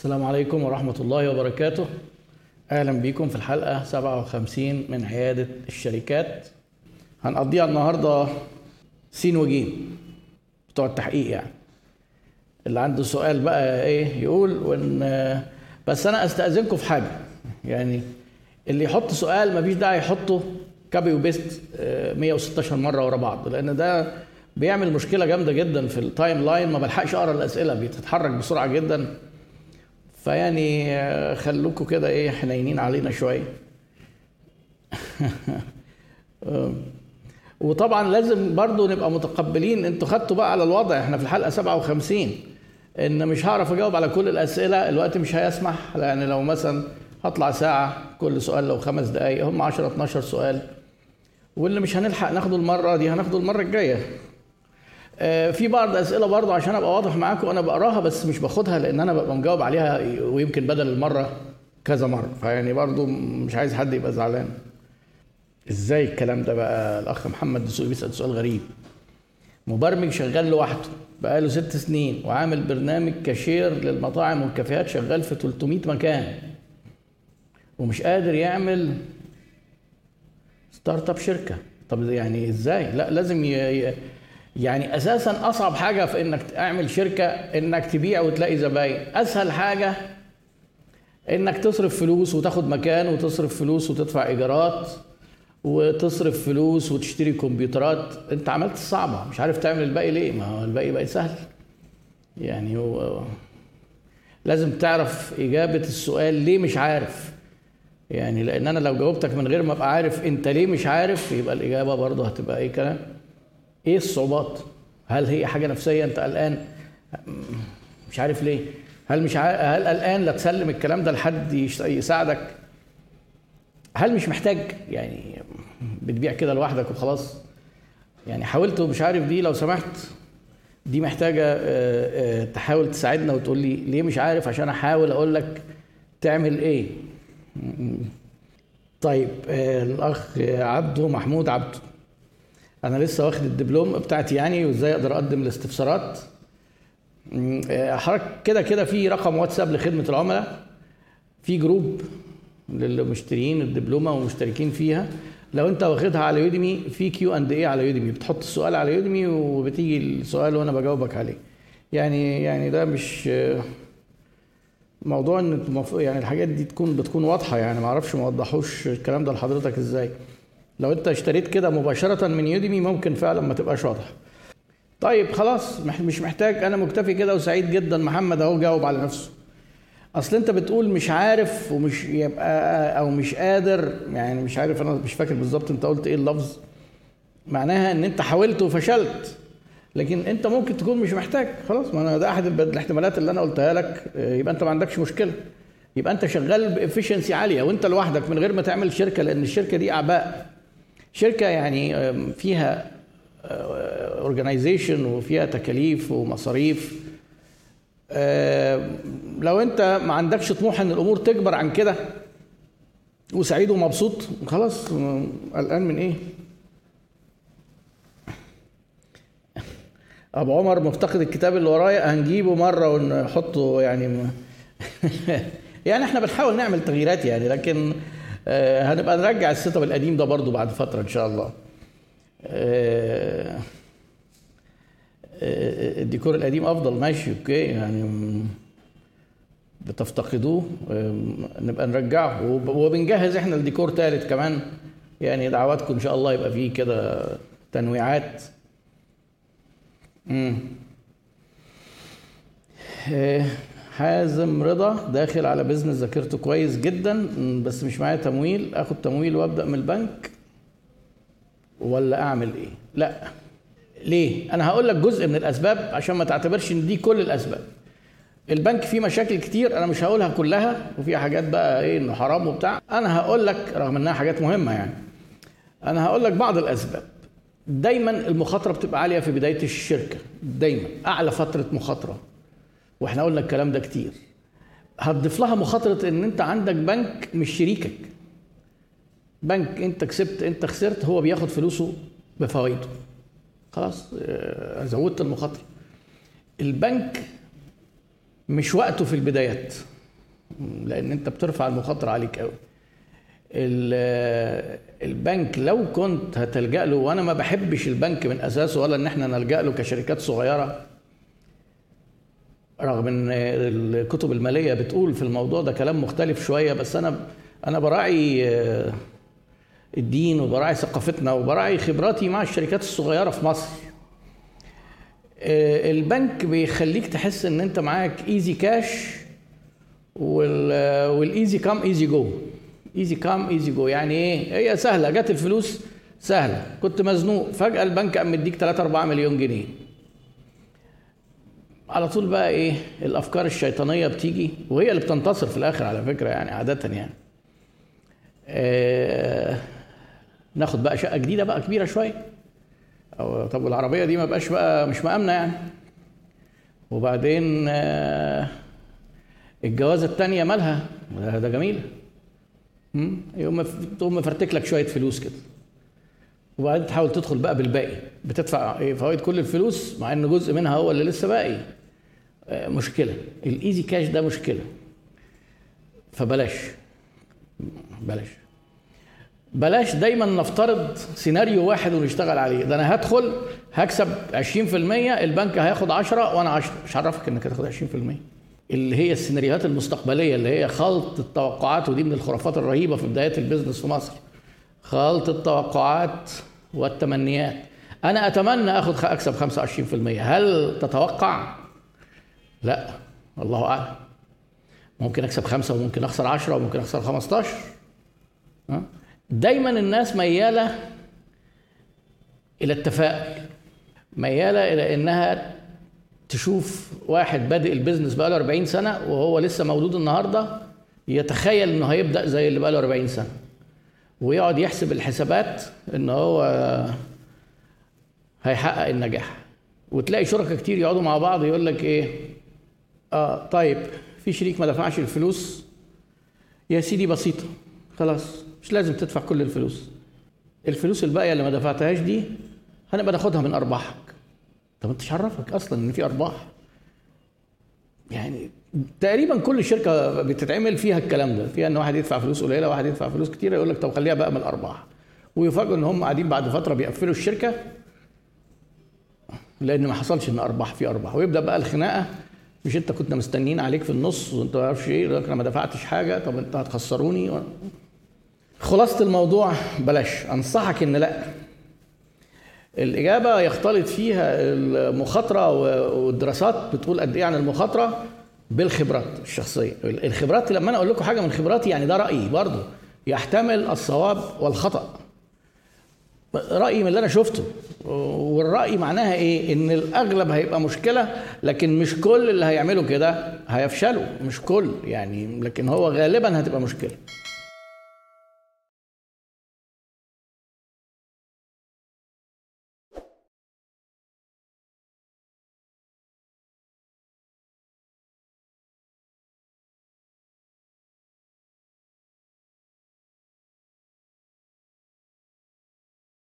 السلام عليكم ورحمة الله وبركاته. أهلا بكم في الحلقة 57 من عيادة الشركات. هنقضيها النهاردة سين وجيم بتوع التحقيق يعني. اللي عنده سؤال بقى إيه يقول وإن بس أنا أستأذنكم في حاجة. يعني اللي يحط سؤال مفيش داعي يحطه copy و paste آه، 116 مرة ورا بعض. لأن ده بيعمل مشكلة جامدة جدا في ال timeline ما بلحقش أقرأ الأسئلة بتتحرك بسرعة جدا. فيعني آه، خلوكوا كده إيه حنينين علينا شوية. وطبعا لازم برضو نبقى متقبلين أنتوا خدتوا بقى على الوضع إحنا في الحلقة 57 إن مش هعرف أجاوب على كل الأسئلة الوقت مش هيسمح يعني لو مثلا هطلع ساعة كل سؤال لو خمس دقائق هم 10 12 سؤال. واللي مش هنلحق ناخده المرة دي هناخده المرة الجاية. في بعض أسئلة برضو عشان أبقى واضح معاكم أنا بقراها بس مش باخدها لأن أنا ببقى مجاوب عليها ويمكن بدل المرة كذا مرة. فيعني برضو مش عايز حد يبقى زعلان. إزاي الكلام ده بقى؟ الأخ محمد دسوقي بيسأل سؤال غريب. مبرمج شغال لوحده بقاله ست سنين وعامل برنامج كاشير للمطاعم والكافيهات شغال في 300 مكان. ومش قادر يعمل ستارت أب شركة. طب يعني إزاي؟ لا لازم ي... يعني أساسا أصعب حاجة في إنك تعمل شركة إنك تبيع وتلاقي زباين. أسهل حاجة إنك تصرف فلوس وتاخد مكان وتصرف فلوس وتدفع إيجارات وتصرف فلوس وتشتري كمبيوترات. أنت عملت الصعبه مش عارف تعمل الباقي ليه. ما هو الباقي بقى سهل. يعني هو لازم تعرف إجابة السؤال ليه مش عارف. يعني لأن أنا لو جاوبتك من غير ما أبقى عارف أنت ليه مش عارف يبقى الإجابة برضه هتبقى اي كلام؟ إيه الصعوبات؟ هل هي حاجة نفسية؟ انت قلقان؟ مش عارف ليه. هل مش عارف هل قلقان لا تسلم الكلام ده لحد يساعدك؟ هل مش محتاج؟ يعني بتبيع كده لوحدك وخلاص. يعني حاولت ومش عارف دي لو سمحت دي محتاجة آه، آه، تحاول تساعدنا وتقول لي ليه مش عارف عشان أحاول أقول لك تعمل إيه. طيب آه، الأخ عبده محمود عبده أنا لسه واخد الدبلوم بتاعتي يعني وإزاي أقدر أقدم الاستفسارات. آه، حضرتك كده كده في رقم واتساب لخدمة العملاء في جروب للمشترين الدبلومة ومشتركين فيها. لو أنت واخدها على يوديمي في Q and A على يوديمي بتحط السؤال على يوديمي وبتيجي السؤال وأنا بجاوبك عليه. يعني يعني ده مش موضوع إن يعني الحاجات دي تكون بتكون واضحة يعني ما أعرفش ما وضحوش الكلام ده لحضرتك إزاي. لو انت اشتريت كده مباشرة من يوديمي ممكن فعلا ما تبقاش واضح طيب خلاص مش محتاج. أنا مكتفي كده وسعيد جدا. محمد أهو جاوب على نفسه. أصل أنت بتقول مش عارف ومش يبقى أو مش قادر. يعني مش عارف أنا مش فاكر بالظبط أنت قلت إيه اللفظ. معناها إن أنت حاولت وفشلت. لكن أنت ممكن تكون مش محتاج. خلاص ما أنا ده أحد الاحتمالات اللي أنا قلتها لك. آه، يبقى أنت ما عندكش مشكلة. يبقى أنت شغال ب efficiency عالية. وأنت لوحدك من غير ما تعمل شركة لأن الشركة دي أعباء. شركة يعني آم، فيها organization وفيها تكاليف ومصاريف. آه، لو انت ما عندكش طموح ان الأمور تكبر عن كده وسعيد ومبسوط خلاص قلقان من إيه؟ أبو عمر مفتقد الكتاب اللي ورايا هنجيبه مرة ونحطه يعني. يعني إحنا بنحاول نعمل تغييرات يعني لكن آه، هنبقى نرجع ال setup القديم ده برضو بعد فترة إن شاء الله. آه، آه، الديكور القديم أفضل. ماشي okay. يعني بتفتقدوه. نبقى نرجعه. وب- وبنجهز إحنا الديكور تالت كمان. يعني دعواتكم إن شاء الله يبقى فيه كده تنويعات. مم. حازم رضا داخل على business ذاكرته كويس جدا بس مش معايا تمويل. آخد تمويل وأبدأ من البنك. ولا أعمل إيه؟ لا. ليه؟ أنا هقول لك جزء من الأسباب عشان ما تعتبرش إن دي كل الأسباب. البنك فيه مشاكل كتير أنا مش هقولها كلها وفيها حاجات بقى إيه إنه حرام وبتاع. أنا هقول لك رغم إنها حاجات مهمة يعني أنا هقول لك بعض الأسباب. دايما المخاطرة بتبقى عالية في بداية الشركة. دايما. أعلى فترة مخاطرة. وإحنا قلنا الكلام ده كتير. هتضيف لها مخاطرة إن أنت عندك بنك مش شريكك. بنك أنت كسبت أنت خسرت هو بياخد فلوسه بفوائده. خلاص آه، زودت المخاطرة. البنك مش وقته في البدايات لأن أنت بترفع المخاطرة عليك قوي البنك لو كنت هتلجأ له وأنا ما بحبش البنك من أساسه ولا إن إحنا نلجأ له كشركات صغيرة رغم إن الكتب المالية بتقول في الموضوع ده كلام مختلف شوية بس أنا أنا براعي الدين وبراعي ثقافتنا وبراعي خبراتي مع الشركات الصغيرة في مصر. البنك بيخليك تحس إن أنت معاك easy cash وال easy come easy go easy come easy go يعني إيه؟ هي سهلة جت الفلوس سهلة. كنت مزنوق فجأة البنك قام مديك 3 4 مليون جنيه. على طول بقى إيه الأفكار الشيطانية بتيجي وهي اللي بتنتصر في الآخر على فكرة يعني عادة يعني. آه ناخد بقى شقة جديدة بقى كبيرة شوية. أو طب والعربية دي ما بقاش بقى مش مآمنة يعني. وبعدين آه الجوازه الثانية مالها؟ ده جميل. يقوم تقوم مفرتك لك شوية فلوس كده. وبعدين تحاول تدخل بقى بالباقي. بتدفع فوائد كل الفلوس مع إن جزء منها هو اللي لسه باقي. مشكلة. الإيزي كاش ده مشكلة. فبلاش. بلاش. بلاش دايما نفترض سيناريو واحد ونشتغل عليه. ده أنا هدخل هكسب 20% البنك هياخد 10 وأنا 10 مش عرفك إنك هتاخد 20% اللي هي السيناريوهات المستقبلية اللي هي خلط التوقعات ودي من الخرافات الرهيبة في بداية ال business في مصر. خلط التوقعات والتمنيات. أنا أتمنى أخد أكسب 25% هل تتوقع؟ لا الله أعلم. ممكن أكسب خمسة وممكن أخسر 10 وممكن أخسر 15 دايما الناس ميالة إلى التفاؤل ميالة إلى إنها تشوف واحد بادئ البيزنس بقاله 40 سنة وهو لسه مولود النهارده يتخيل إنه هيبدأ زي اللي بقاله 40 سنة. ويقعد يحسب الحسابات إن هو هيحقق النجاح. وتلاقي شركاء كتير يقعدوا مع بعض يقول لك إيه؟ آه طيب في شريك ما دفعش الفلوس. يا سيدي بسيطه خلاص مش لازم تدفع كل الفلوس. الفلوس الباقية اللي ما دفعتهاش دي هنبقى ناخدها من أرباحك. طب أنت عرفك أصلا إن في أرباح. يعني تقريبا كل شركة بتتعمل فيها الكلام ده فيها إن واحد يدفع فلوس قليلة واحد يدفع فلوس كتيرة يقول لك طب خليها بقى من الأرباح. ويفاجئوا إن هم قاعدين بعد فترة بيقفلوا الشركة لأن ما حصلش إن أرباح في أرباح. ويبدأ بقى الخناقة مش انت كنت مستنيين عليك في النص وانت ما أعرفش إيه أنا ما دفعتش حاجة طب انت هتخسروني؟ و... خلاصة الموضوع بلاش. أنصحك إن لأ. الإجابة يختلط فيها المخاطرة والدراسات بتقول قد إيه عن المخاطرة بالخبرات الشخصية. الخبرات لما أنا أقول لكم حاجة من خبراتي يعني ده رأيي برضه. يحتمل الصواب والخطأ. رأيي من اللي أنا شفته. والرأي معناها إيه؟ إن الأغلب هيبقى مشكلة لكن مش كل اللي هيعملوا كده هيفشلوا. مش كل يعني لكن هو غالبا هتبقى مشكلة.